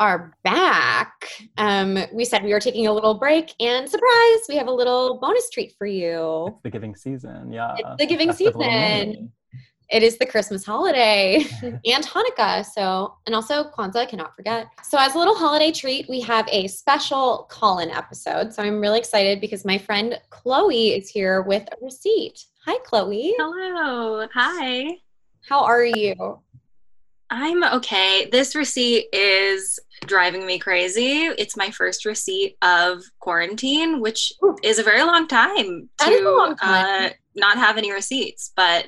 Are back. Um, we said we were taking a little break, and surprise, we have a little bonus treat for you. It's the giving season, yeah. It's the giving Festival season. It is the Christmas holiday and Hanukkah, so and also Kwanzaa, cannot forget. So, as a little holiday treat, we have a special call-in episode. So I'm really excited because my friend Chloe is here with a receipt. Hi, Chloe. Hello. Hi. How are you? I'm okay. This receipt is driving me crazy. It's my first receipt of quarantine, which Ooh. is a very long time to long time. Uh, not have any receipts. But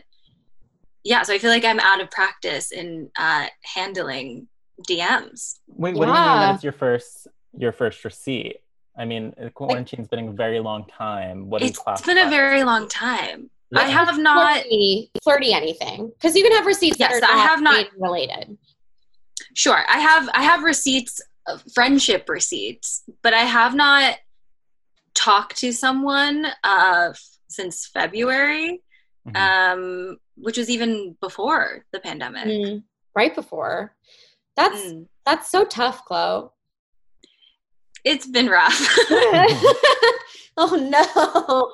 yeah, so I feel like I'm out of practice in uh, handling DMs. Wait, what do you mean Yeah. that it's your first your first receipt? I mean, uh, quarantine's been a very long time. What do you It's classify? been a very long time. I have not. flirty, flirty anything because you can have receipts Yes, that are I not, have not- related. Sure, I have I have receipts, uh, friendship receipts, but I have not talked to someone uh, since February, Mhm. um, which was even before the pandemic. Mm, right before. That's Mm. that's so tough, Chloe. It's been rough. oh no.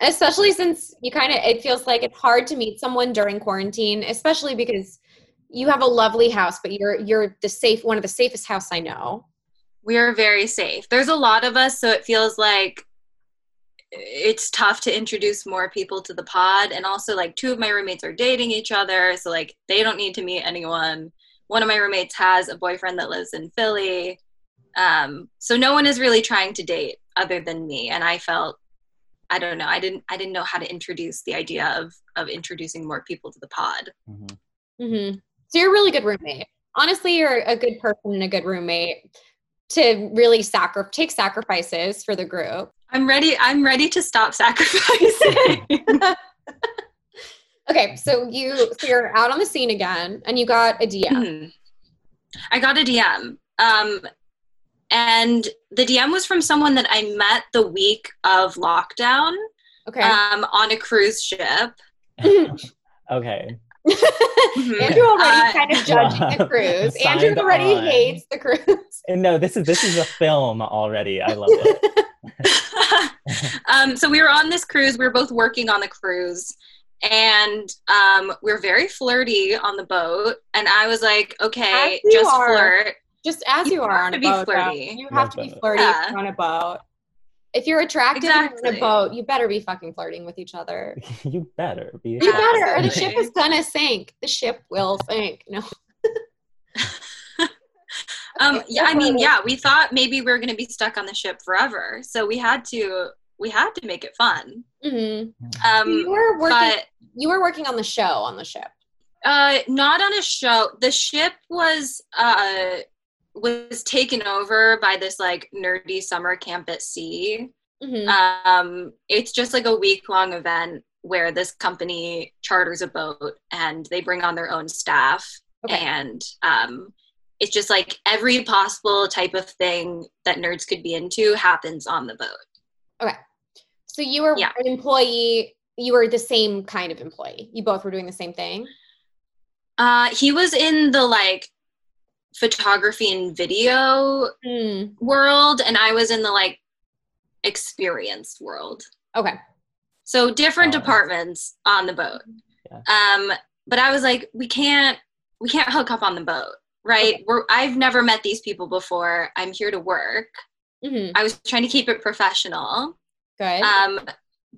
Especially since you kind of it feels like it's hard to meet someone during quarantine, especially because you have a lovely house, but you're you're the safe one of the safest house I know. we are very safe. There's a lot of us, so it feels like it's tough to introduce more people to the pod. And also, like, two of my roommates are dating each other, so like they don't need to meet anyone. One of my roommates has a boyfriend that lives in Philly. Um, so no one is really trying to date other than me. And I felt, I don't know, I didn't, I didn't know how to introduce the idea of of introducing more people to the pod. Mhm. hmm So you're a really good roommate. Honestly, you're a good person and a good roommate to really sacri- take sacrifices for the group. I'm ready. I'm ready to stop sacrificing. Okay, so you so you're out on the scene again, and you got a DM. Mhm. I got a DM. Um, and the DM was from someone that I met the week of lockdown Okay, um, on a cruise ship. Okay. Andrew already Uh, kind of judging the cruise. Signed Andrew already on. hates the cruise. And no, this is this is a film already. I love it. um, so we were on this cruise. We were both working on the cruise. And um, we were very flirty on the boat. And I was like, okay, As just flirt. Just as You you, are on a boat, flirty. you have to be flirty if Yeah. you're on a boat. If you're attracted and you're on a boat, you better be fucking flirting with each other. you better be. You better, or the ship is gonna sink. The ship will sink. No. Um, yeah, I mean, yeah, we thought maybe we were going to be stuck on the ship forever, so we had to we had to make it fun. hmm Um, you were working. but you were working on the show on the ship. uh, not on a show. The ship was uh, was taken over by this like nerdy summer camp at sea. hmm Um, it's just like a week long event where this company charters a boat and they bring on their own staff Okay. and um, it's just like every possible type of thing that nerds could be into happens on the boat. Okay. So you were Yeah. an employee. You were the same kind of employee. You both were doing the same thing. Uh, he was in the like photography and video Mm. world, and I was in the like experienced world. Okay. So different Oh. departments on the boat. Yeah. Um, but I was like, we can't we can't hook up on the boat, right? Okay. We're I've never met these people before. I'm here to work. hmm I was trying to keep it professional. Good. Um,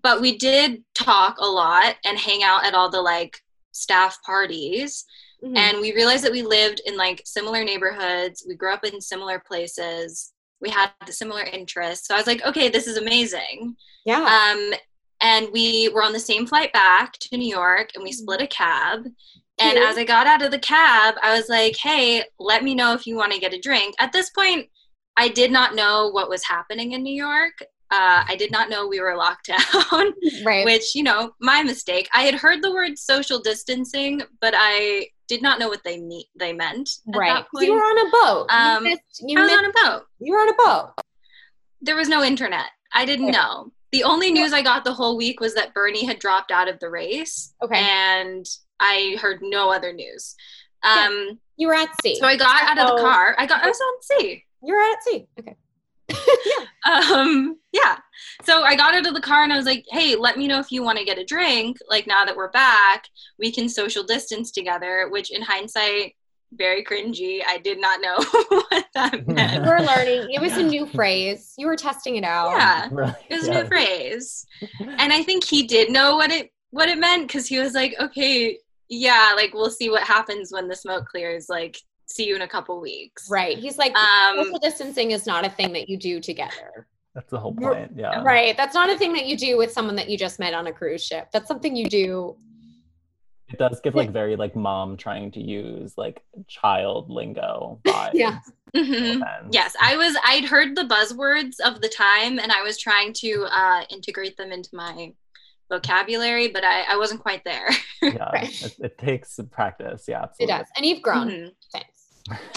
but we did talk a lot and hang out at all the like staff parties. Mhm. And we realized that we lived in like similar neighborhoods. We grew up in similar places. We had the similar interests. So I was like, okay, this is amazing. Yeah. Um, and we were on the same flight back to New York and we split a cab. And Cute. as I got out of the cab, I was like, hey, let me know if you want to get a drink. At this point, I did not know what was happening in New York. Uh, I did not know we were locked down, right. which, you know, my mistake. I had heard the word social distancing, but I did not know what they mean they meant. right. You were on a boat. Um, you missed, you, I was missed, on a boat. you were on a boat. There was no internet. I didn't Okay. know. The only news I got the whole week was that Bernie had dropped out of the race. Okay. And I heard no other news. Yeah. Um, You were at sea. so I got out of the car. I got I was on sea. you were at sea. Okay. um yeah. so i got out of the car and i was like hey let me know if you want to get a drink. Like now that we're back we can social distance together which in hindsight very cringy. I did not know what that You meant. Were learning. It was a new phrase. You were testing it out. yeah. Really? it was a new phrase. And i think he did know what it what it meant because he was like okay yeah like we'll see what happens when the smoke clears. Like see you in a couple weeks Right. He's like, um social distancing is not a thing that you do together. That's the whole point. Yeah. Right. That's not a thing that you do with someone that you just met on a cruise ship. That's something you do. It does give like very like mom trying to use like child lingo vibes. Yeah. mhm. Depends. Yes, I was. I'd heard the buzzwords of the time, and I was trying to uh, integrate them into my vocabulary, but I, I wasn't quite there. Yeah. Right. It, it takes practice. Yeah. It does. And you've grown Mhm. since.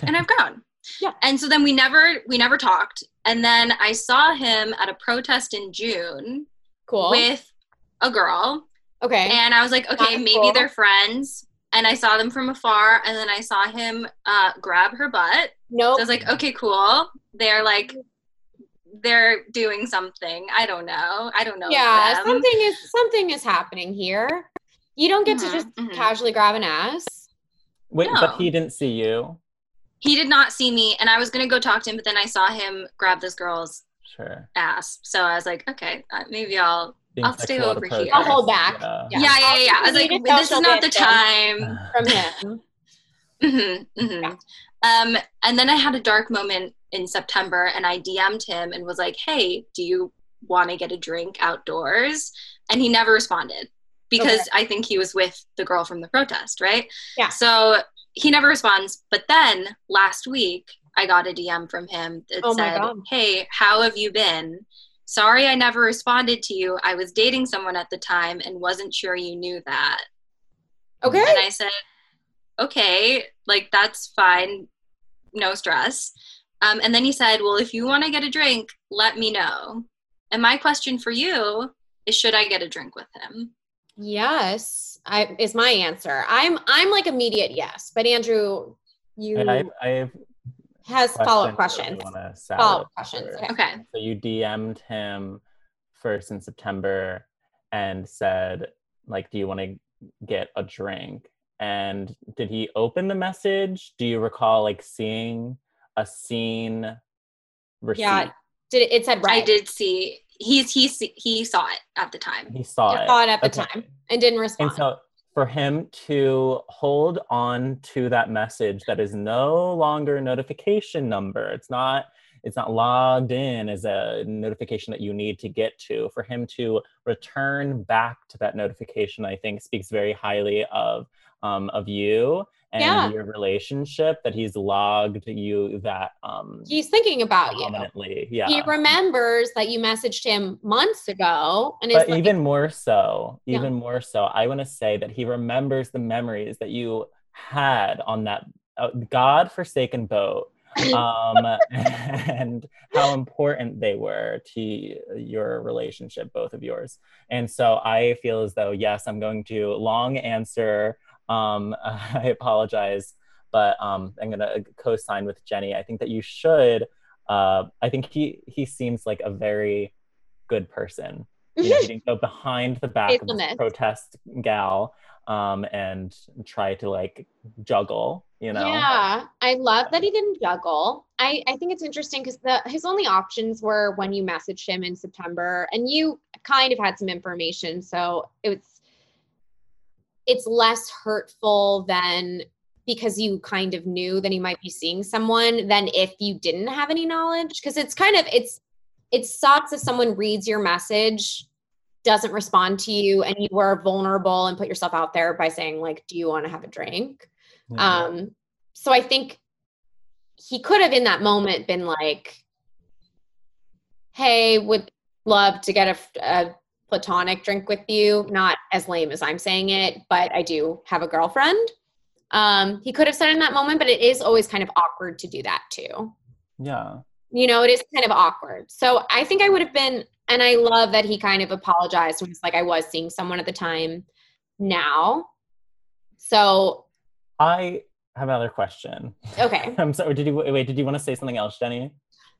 And I've grown. Yeah. And so then we never we never talked, and then I saw him at a protest in June Cool. with a girl, okay. and I was like, okay, That's maybe cool. they're friends. And I saw them from afar, and then I saw him uh, grab her butt. nope. So I was like, okay, cool. They're like, they're doing something. I don't know. I don't know. yeah, them. something is something is happening here. You don't get Mhm, to just mhm. casually grab an ass. Wait, No. but he didn't see you. He did not see me, and I was gonna go talk to him, but then I saw him grab this girl's Sure. ass. So I was like, okay, uh, maybe I'll. Being I'll stay sexual at over here. I'll hold back. Yeah. Yeah. Yeah, yeah, yeah. yeah. I was like, this is not the time. From him. hmm hmm Um, and then I had a dark moment in September, and I DM'd him and was like, "Hey, do you want to get a drink outdoors?" And he never responded because I think he was with the girl from the protest, right? Yeah. So he never responds. But then last week, I got a DM from him that Oh said, "Hey, how have you been?" Sorry, I never responded to you. I was dating someone at the time and wasn't sure you knew that. Okay. And I said, okay, like that's fine, no stress. Um, and then he said, well, if you want to get a drink, let me know. And my question for you is, should I get a drink with him? Yes, I is my answer. I'm I'm like immediate yes, but Andrew, you And I, I have has follow up questions questions. I wanna Follow-up questions, okay. Okay. So you DM'd him first in September and said, like, do you want to get a drink? And did he open the message? Do you recall like seeing a scene receipt? Yeah, Did it, it said right? I did see he's he he saw it at the time. He saw I it. saw it at the Okay. time and didn't respond. And so for him to hold on to that message that is no longer a notification number, it's not it's not logged in as a notification that you need to get to. For him to return back to that notification, I think speaks very highly of um, of you and Yeah. your relationship that he's logged you that um He's thinking about you. Yeah. He remembers that you messaged him months ago, and but like, even more so Yeah. even more so i want to say that he remembers the memories that you had on that uh, god forsaken boat um and how important they were to your relationship both of yours and so i feel as though yes i'm going to long answer um i apologize but um i'm going to co-sign with jenny. I think that you should uh i think he he seems like a very good person. You know, he didn't go behind the back of this protest gal um, and try to like juggle, you know. Yeah, I love that he didn't juggle. I, I think it's interesting because the his only options were when you messaged him in September, and you kind of had some information, so it's it's less hurtful than because you kind of knew that he might be seeing someone than if you didn't have any knowledge because it's kind of it's it sucks if someone reads your message doesn't respond to you and you were vulnerable and put yourself out there by saying like do you want to have a drink Yeah. um so i think he could have in that moment been like hey would love to get a, a platonic drink with you not as lame as i'm saying it but i do have a girlfriend um he could have said in that moment but it is always kind of awkward to do that too yeah. you know, it is kind of awkward. So I think I would have been, and I love that he kind of apologized and was like, I was seeing someone at the time now. So, I have another question. okay. I'm sorry. Did you wait? Did you want to say something else, Jenny?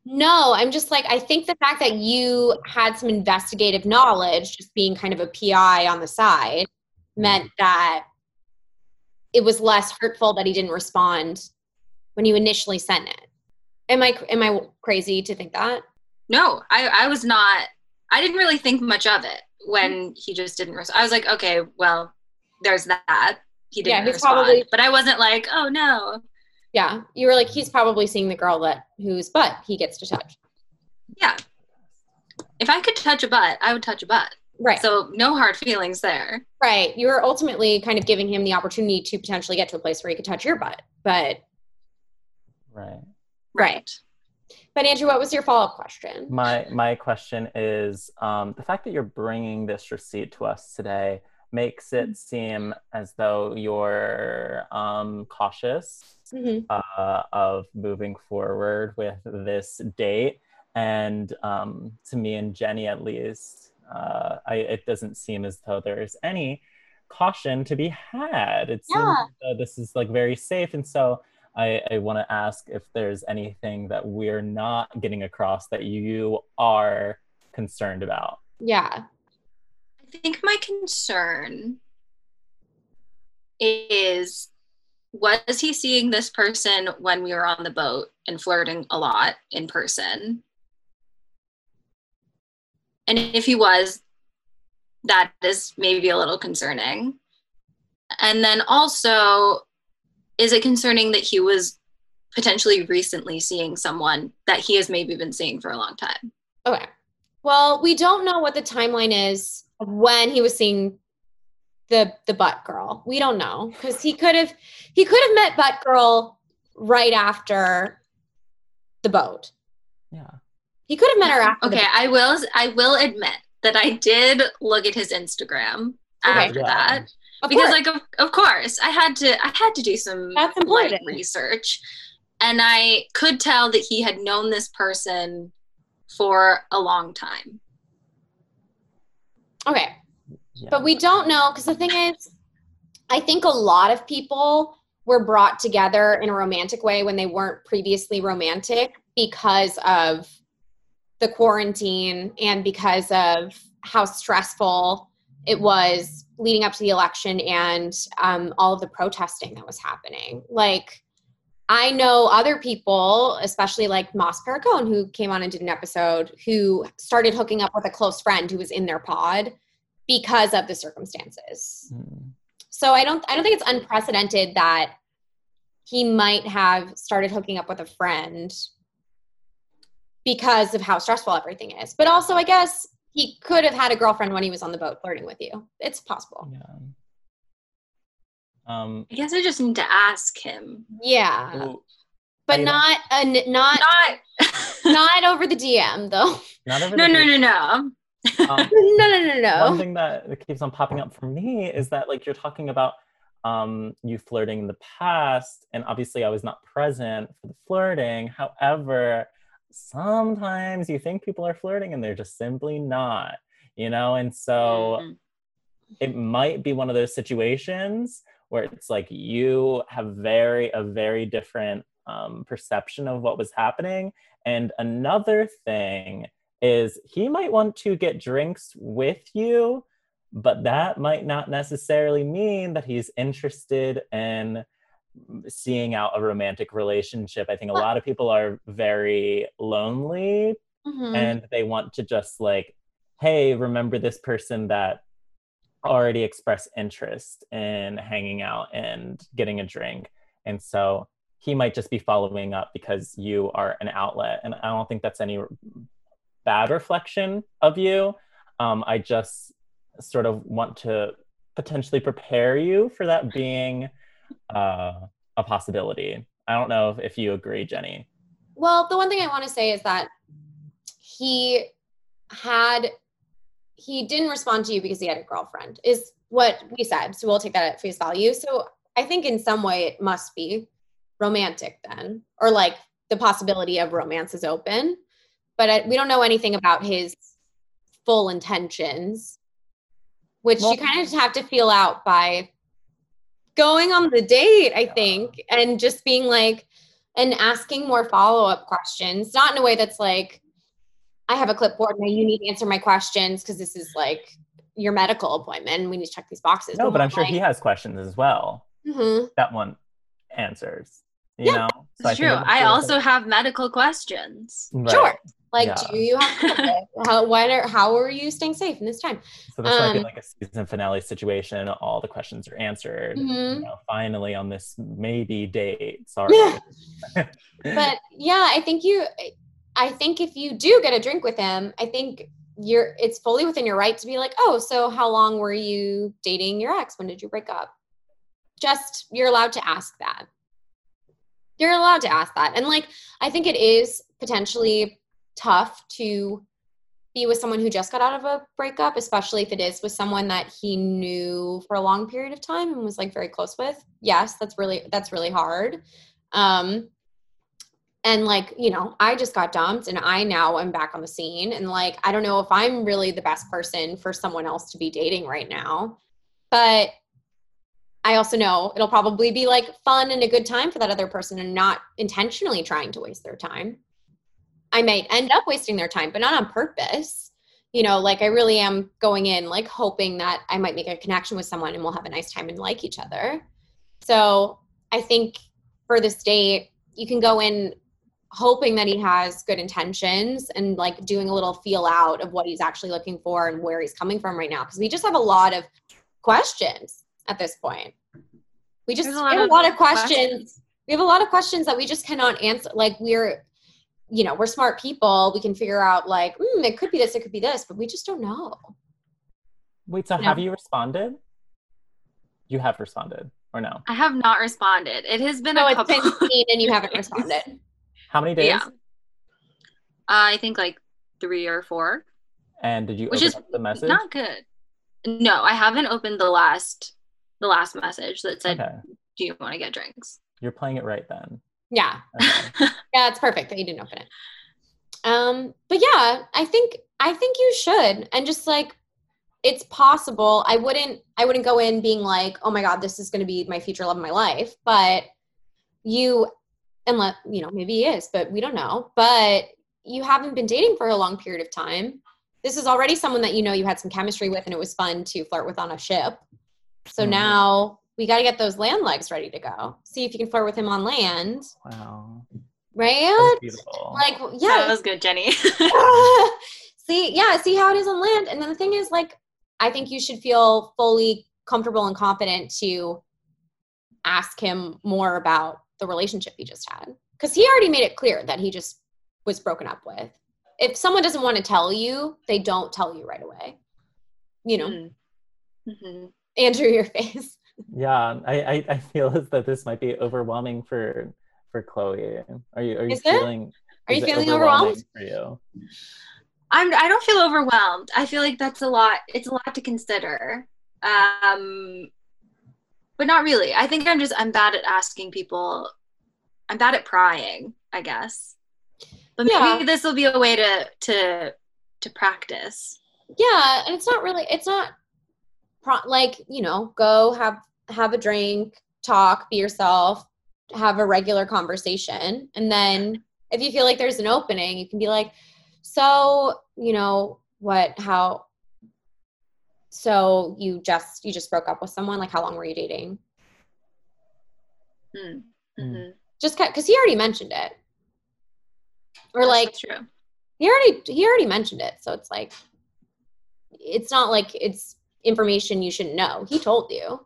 No, I'm just like, I think the fact that you had some investigative knowledge, just being kind of a PI on the side, mm-hmm. meant that it was less hurtful that he didn't respond when you initially sent it. Am I am I crazy to think that? No, I, I was not. I didn't really think much of it when he just didn't respond. I was like, okay, well, there's that. He didn't he's respond, probably- but I wasn't like, oh no. Yeah, you were like, he's probably seeing the girl that whose butt he gets to touch. Yeah. If I could touch a butt, I would touch a butt. Right. So no hard feelings there. Right. You were ultimately kind of giving him the opportunity to potentially get to a place where he could touch your butt. But Right. right. But Andrew, what was your follow up question? My my question is um, the fact that you're bringing this receipt to us today makes it seem as though you're um, cautious Mhm. uh, of moving forward with this date. And um, to me and Jenny, at least, uh, I, it doesn't seem as though there's any caution to be had. It seems Yeah. as though this is like very safe. And so I, I want to ask if there's anything that we're not getting across that you are concerned about. Yeah. I think my concern is was he seeing this person when we were on the boat and flirting a lot in person? And if he was, that is maybe a little concerning. And then also, is it concerning that he was potentially recently seeing someone that he has maybe been seeing for a long time? Okay. Well, we don't know what the timeline is when he was seeing the the butt girl. We don't know because he could have he could have met butt girl right after the boat. Yeah. He could have met her after. the Okay, I will I will admit that I did look at his Instagram Okay. after Yeah. that Of because course. like of, of course I had to I had to do some That's light important. research and I could tell that he had known this person for a long time. Okay. yeah. But we don't know because the thing is, I think a lot of people were brought together in a romantic way when they weren't previously romantic because of the quarantine and because of how stressful it was leading up to the election and um, all of the protesting that was happening. Like, I know other people, especially like Moss Perricone, who came on and did an episode, who started hooking up with a close friend who was in their pod because of the circumstances. Hmm. So I don't I don't think it's unprecedented that he might have started hooking up with a friend because of how stressful everything is. But also I guess he could have had a girlfriend when he was on the boat flirting with you. It's possible. Yeah. Um, I guess I just need to ask him. Yeah. ooh, But not a, not Not not over the DM though. not over No, the no, no, no. Um, no, no, no, no. one thing that keeps on popping up for me is that like you're talking about um you flirting in the past and obviously i was not present for the flirting however sometimes you think people are flirting and they're just simply not you know and so Mhm. it might be one of those situations where it's like you have very a very different um, perception of what was happening. And another thing is he might want to get drinks with you but that might not necessarily mean that he's interested in seeing out a romantic relationship. I think a lot of people are very lonely Mhm. and they want to just like hey remember this person that already expressed interest in hanging out and getting a drink And so he might just be following up because you are an outlet. And I don't think that's any bad reflection of you. Um, I just sort of want to potentially prepare you for that being uh, a possibility. I don't know if, if you agree, Jenny. Well, the one thing I want to say is that he had he didn't respond to you because he had a girlfriend is what we said. So we'll take that at face value. So i think in some way it must be romantic then or like the possibility of romance is open. But I, we don't know anything about his full intentions which Well- you kind of have to feel out by going on the date i think and just being like and asking more follow-up questions not in a way that's like i have a clipboard and you need to answer my questions because this is like your medical appointment and we need to check these boxes No, but more I'm sure he has questions as well mhm. that one answers. You Yeah, know? So It's think true. I also have medical questions. Right. sure like Yeah. do you have how what are how are you staying safe in this time So this might be Um, like a season finale situation. All the questions are answered. Mhm. You know, finally on this maybe date. Sorry. but yeah i think you i think if you do get a drink with him i think you're it's fully within your right to be like oh so how long were you dating your ex? When did you break up? Just you're allowed to ask that. You're allowed to ask that. And like i think it is potentially tough to be with someone who just got out of a breakup especially if it is with someone that he knew for a long period of time and was like very close with. Yes that's really that's really hard. Um and like you know i just got dumped and i now am back on the scene. And like i don't know if i'm really the best person for someone else to be dating right now but i also know it'll probably be like fun and a good time for that other person and not intentionally trying to waste their time. I might end up wasting their time but not on purpose. You know like i really am going in like hoping that i might make a connection with someone and we'll have a nice time and like each other. So i think for this date you can go in hoping that he has good intentions and like doing a little feel out of what he's actually looking for and where he's coming from right now because we just have a lot of questions at this point we just There's we have a lot of questions. questions. we have a lot of questions that we just cannot answer like we're you know we're smart people we can figure out like mm, it could be this it could be this but we just don't know Wait, so No. have you responded? You have responded, or no? I have not responded. It has been no a it's couple. been seen and you haven't responded How many days? Yeah. I think like three or four, And did you which open is up the message? not good. No, I haven't opened the last the last message that said, okay. "Do you want to get drinks?" You're playing it right then. yeah Okay. yeah it's perfect that you didn't open it um but yeah i think i think you should and just like it's possible i wouldn't i wouldn't go in being like oh my god this is going to be my future love of my life but you unless you know maybe he is but we don't know but you haven't been dating for a long period of time this is already someone that you know you had some chemistry with and it was fun to flirt with on a ship so Mhm. now we got to get those land legs ready to go see if you can flirt with him on land Wow. right That's beautiful. like That yeah was good, Jenny. see yeah see how it is on land and then the thing is like i think you should feel fully comfortable and confident to ask him more about the relationship he just had because he already made it clear that he just was broken up with if someone doesn't want to tell you they don't tell you right away you know Mm. Mhm. andrew your face yeah, I, I, I feel as though this might be overwhelming for for Chloe. Are you are you Is it? feeling Are you feeling overwhelmed? for you? I'm. I don't feel overwhelmed. I feel like that's a lot. It's a lot to consider. Um, but not really. I think I'm just. I'm bad at asking people. I'm bad at prying. I guess. But maybe Yeah. this will be a way to to to practice. yeah and it's not really it's not pro- like you know go have have a drink talk be yourself have a regular conversation and then if you feel like there's an opening you can be like so you know what how so you just you just broke up with someone like how long were you dating Mm. Mm. Mhm. just because he already mentioned it or Yes, like true. he already he already mentioned it so it's like it's not like it's information you shouldn't know he told you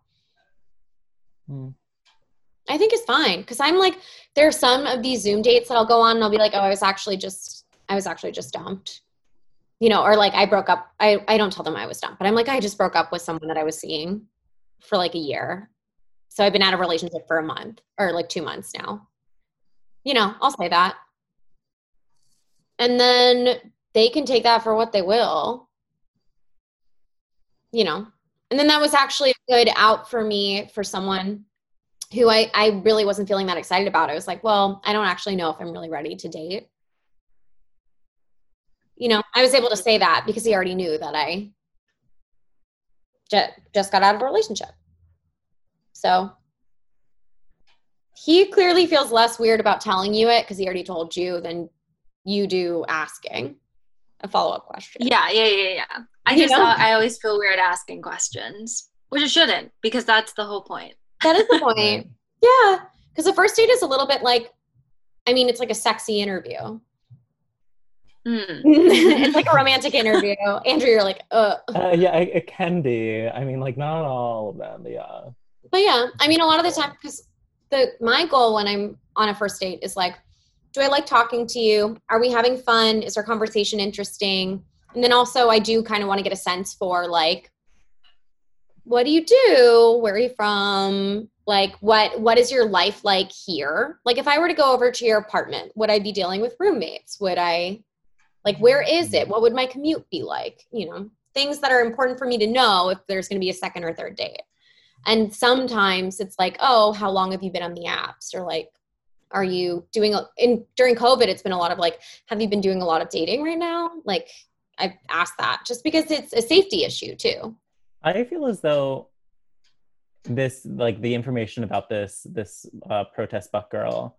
Hmm. I think it's fine because I'm like, there are some of these Zoom dates that I'll go on and I'll be like, oh, I was actually just, I was actually just dumped, you know, or like I broke up. I I don't tell them I was dumped, but I'm like, I just broke up with someone that I was seeing for like a year, so I've been out of relationship for a month or like two months now. You know, I'll say that, and then they can take that for what they will. You know, and then that was actually a good out for me for someone who I, I really wasn't feeling that excited about. I was like, well, I don't actually know if I'm really ready to date. You know, I was able to say that because he already knew that I just, just got out of a relationship. So he clearly feels less weird about telling you it because he already told you than you do asking a follow up question. Yeah, yeah, yeah, yeah. I You just know? thought I always feel weird asking questions, which it shouldn't because that's the whole point. That is the point. yeah. Because the first date is a little bit like, I mean, it's like a sexy interview. Mm. it's like a romantic interview. Andrew, you're like, uh. Uh, yeah, it, it can be. I mean, like not all of them, but yeah. But yeah, I mean, a lot of the time, because the my goal when I'm on a first date is like, do I like talking to you? Are we having fun? Is our conversation interesting? And then also, I do kind of want to get a sense for like, what do you do? Where are you from? Like, what what is your life like here? Like, if I were to go over to your apartment, would I be dealing with roommates? Would I, like, where is it? What would my commute be like? You know, things that are important for me to know if there's going to be a second or third date. And sometimes it's like, oh, how long have you been on the apps? Or like, are you doing a, in during COVID? It's been a lot of like, have you been doing a lot of dating right now? Like, I've asked that just because it's a safety issue too. I feel as though this, like the information about this this uh, protest buck girl,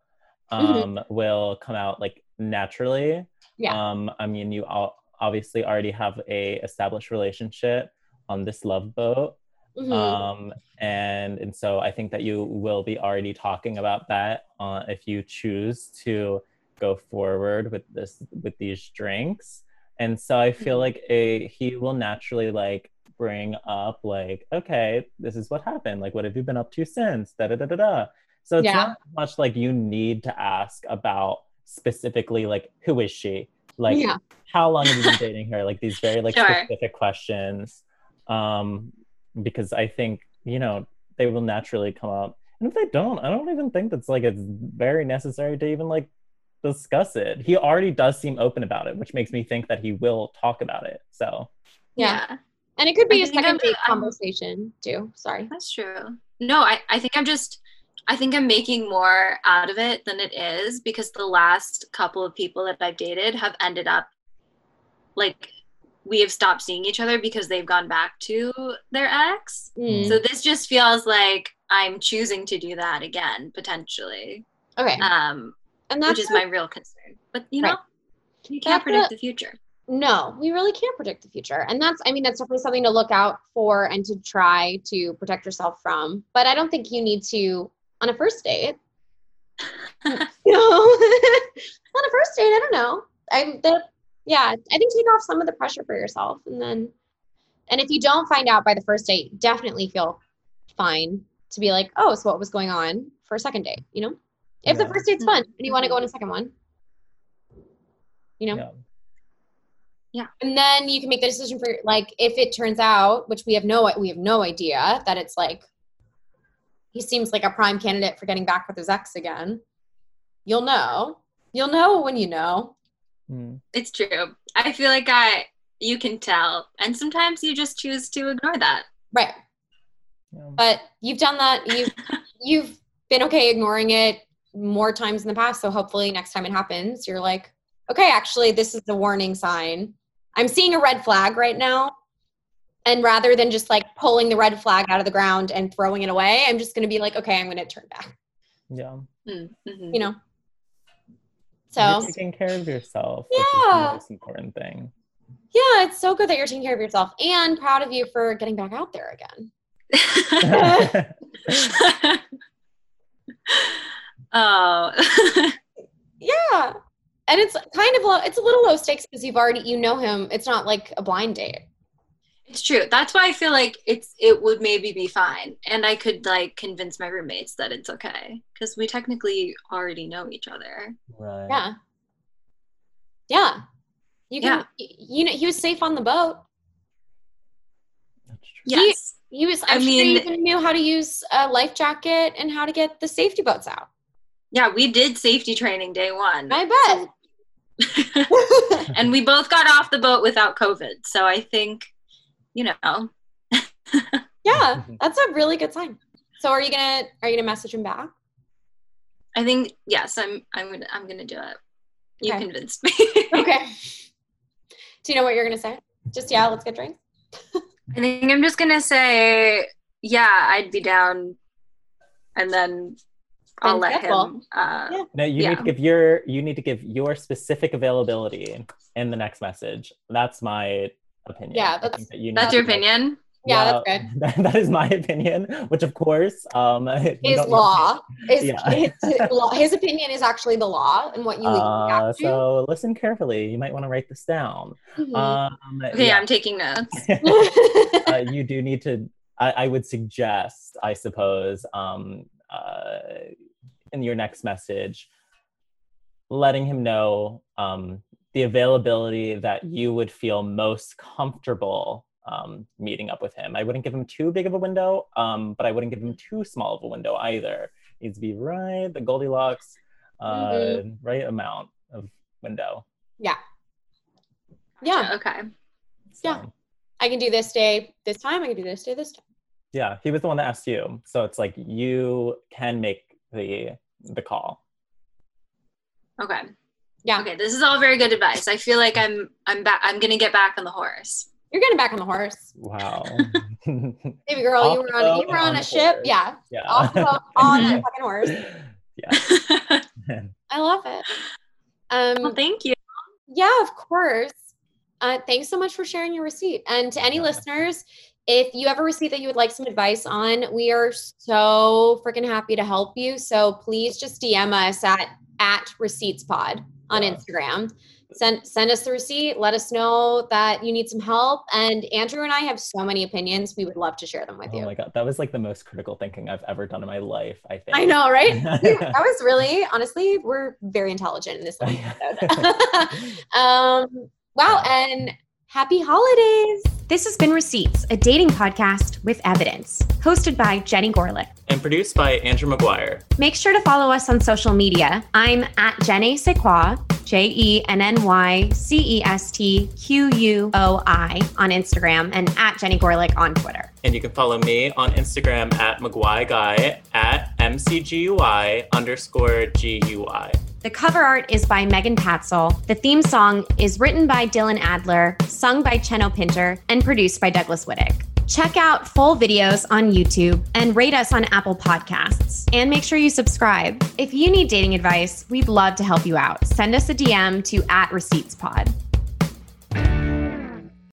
um, will come out like naturally. Yeah. Um, I mean, you all obviously already have a established relationship on this love boat. Mhm. um, and and so I think that you will be already talking about that uh, if you choose to go forward with this with these drinks. And so I feel Mhm. like a he will naturally like bring up like, okay, this is what happened. Like, what have you been up to since? Da da da da da. So it's Yeah. not much like you need to ask about specifically like who is she? Like yeah. how long have you been dating her? Like these very like Sure. specific questions. Um, because I think, you know, they will naturally come up. And if they don't, I don't even think that's like it's very necessary to even like discuss it. He already does seem open about it, which makes me think that he will talk about it. So Yeah. And it could be I a second date I'm- conversation too. Sorry. That's true. No, I, I think I'm just I think I'm making more out of it than it is because the last couple of people that I've dated have ended up like we have stopped seeing each other because they've gone back to their ex. Mm. So this just feels like I'm choosing to do that again potentially. Okay. Um and that's which is my real concern. But you know, Right. you can't That's predict a- the future. no, we really can't predict the future. And that's, I mean, that's definitely something to look out for and to try to protect yourself from. But I don't think you need to on a first date. you know, on a first date, I don't know. I'm the, yeah, I think take off some of the pressure for yourself. And then, and if you don't find out by the first date, definitely feel fine to be like, oh, so what was going on for a second date, you know? If the first date's fun and you want to go on a second one, you know? yeah. and then you can make the decision for like if it turns out which we have no we have no idea that it's like he seems like a prime candidate for getting back with his ex again you'll know you'll know when you know Mm. It's true. I feel like I you can tell. And sometimes you just choose to ignore that. right Yeah. but you've done that you've you've been okay ignoring it more times in the past so hopefully next time it happens you're like okay actually this is the warning sign i'm seeing a red flag right now and rather than just like pulling the red flag out of the ground and throwing it away i'm just going to be like okay i'm going to turn back Yeah. Mm-hmm. you know You're so taking care of yourself, which is the Yeah. most important thing. yeah it's so good that you're taking care of yourself and proud of you for getting back out there again oh. yeah and it's kind of low it's a little low stakes because you've already you know him it's not like a blind date It's true. That's why I feel like it's it would maybe be fine, and I could like convince my roommates that it's okay because we technically already know each other. Right. Yeah. Yeah. You can, Yeah. you know, he was safe on the boat. That's true. Yes. He was, I I'm sure mean- he even knew how to use a life jacket and how to get the safety boats out. Yeah, we did safety training day one. I bet. and we both got off the boat without COVID. So I think, you know, yeah, that's a really good sign. So are you gonna are you gonna message him back? I think yes, I'm I'm gonna I'm gonna do it. You Okay. convinced me. Okay. Do you know what you're gonna say? Just yeah, let's get drinks. I think I'm just gonna say, yeah, I'd be down, and then I'll let him. Uh, Yeah. No, you Yeah. need to give your you need to give your specific availability in the next message. That's my opinion. Yeah, that's- that you That's your opinion. Yeah, that's good. That, is my opinion, which of course, um, His law is Yeah. his, law. His opinion is actually the law and what you Uh, have to. so listen carefully. You might want to write this down. Mhm. Um, Okay, yeah. I'm taking notes. uh, you do need to I, I would suggest i suppose um, uh, in your next message letting him know um, the availability that you would feel most comfortable um, meeting up with him i wouldn't give him too big of a window um, but i wouldn't give him too small of a window either It needs to be right the goldilocks uh, Mhm. right amount of window yeah. Yeah. Okay. So, Yeah. I can do this day this time. I can do this day this time. yeah he was the one that asked you so it's like you can make the the call Okay. Yeah. Okay. This is all very good advice. I feel like I'm I'm back. I'm gonna get back on the horse. You're getting back on the horse. wow Baby girl, Off you were on you were on on a the ship. horse. Yeah. yeah Off the on a fucking horse. yeah I love it. Um well, thank you. Yeah, of course. Uh, thanks so much for sharing your receipt. And to any Yeah. listeners, if you have a receipt that you would like some advice on, we are so freaking happy to help you. So please just DM us at at receipts pod on. Instagram. Send send us the receipt. Let us know that you need some help. And Andrew and I have so many opinions. We would love to share them with oh you. my god that was like the most critical thinking i've ever done in my life i think I know, right? That was really honestly, we're very intelligent in this episode. um, wow, and happy holidays. This has been Receipts, a dating podcast with evidence, hosted by Jenny Gorelick. and produced by andrew mcguire Make sure to follow us on social media. I'm at Jenny Sequoia, J E N N Y C E S T Q U O I on Instagram and at Jenny Gorelick on Twitter. and you can follow me on instagram at mcguire guy at mcgui underscore gui The cover art is by Megan Patzel. The theme song is written by Dylan Adler, sung by Cheno Pinter, and produced by Douglas Wittick. Check out full videos on YouTube and rate us on Apple Podcasts. And make sure you subscribe. If you need dating advice, we'd love to help you out. Send us a DM to at receipts pod.